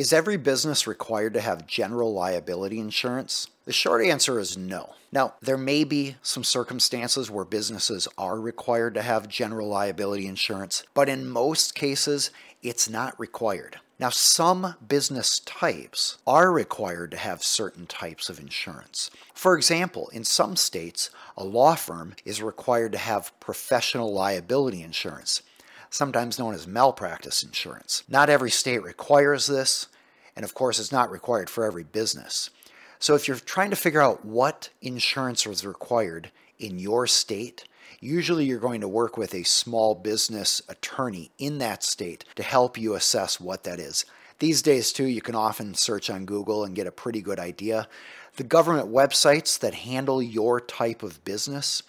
Is every business required to have general liability insurance? The short answer is no. Now, there may be some circumstances where businesses are required to have general liability insurance, but in most cases, it's not required. Now, some business types are required to have certain types of insurance. For example, in some states, a law firm is required to have professional liability insurance, sometimes known as malpractice insurance. Not every state requires this, and of course, it's not required for every business. So, if you're trying to figure out what insurance was required in your state, Usually, you're going to work with a small business attorney in that state to help you assess what that is. These days, too, you can often search on Google and get a pretty good idea. The government websites that handle your type of business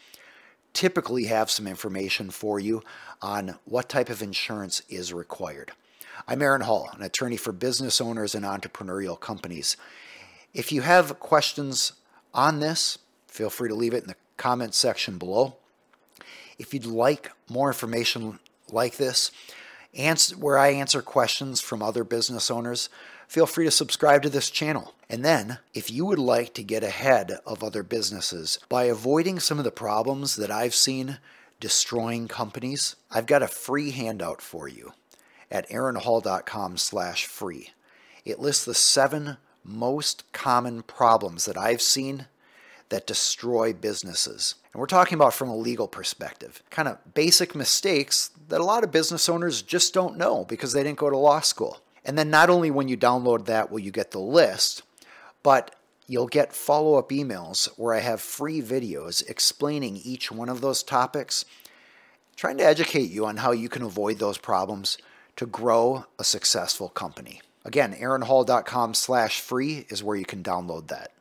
typically have some information for you on what type of insurance is required. I'm Aaron Hall, an attorney for business owners and entrepreneurial companies. If you have questions on this, feel free to leave it in the comment section below. If you'd like more information like this, answer, where I answer questions from other business owners, feel free to subscribe to this channel. And then, if you would like to get ahead of other businesses by avoiding some of the problems that I've seen destroying companies, I've got a free handout for you at aaronhall.com slash free. It lists the seven most common problems that I've seen that destroy businesses. And we're talking about from a legal perspective, kind of basic mistakes that a lot of business owners just don't know because they didn't go to law school. And then not only when you download that will you get the list, but you'll get follow up emails where I have free videos explaining each one of those topics, trying to educate you on how you can avoid those problems to grow a successful company. Again, aaronhall.com slash free is where you can download that.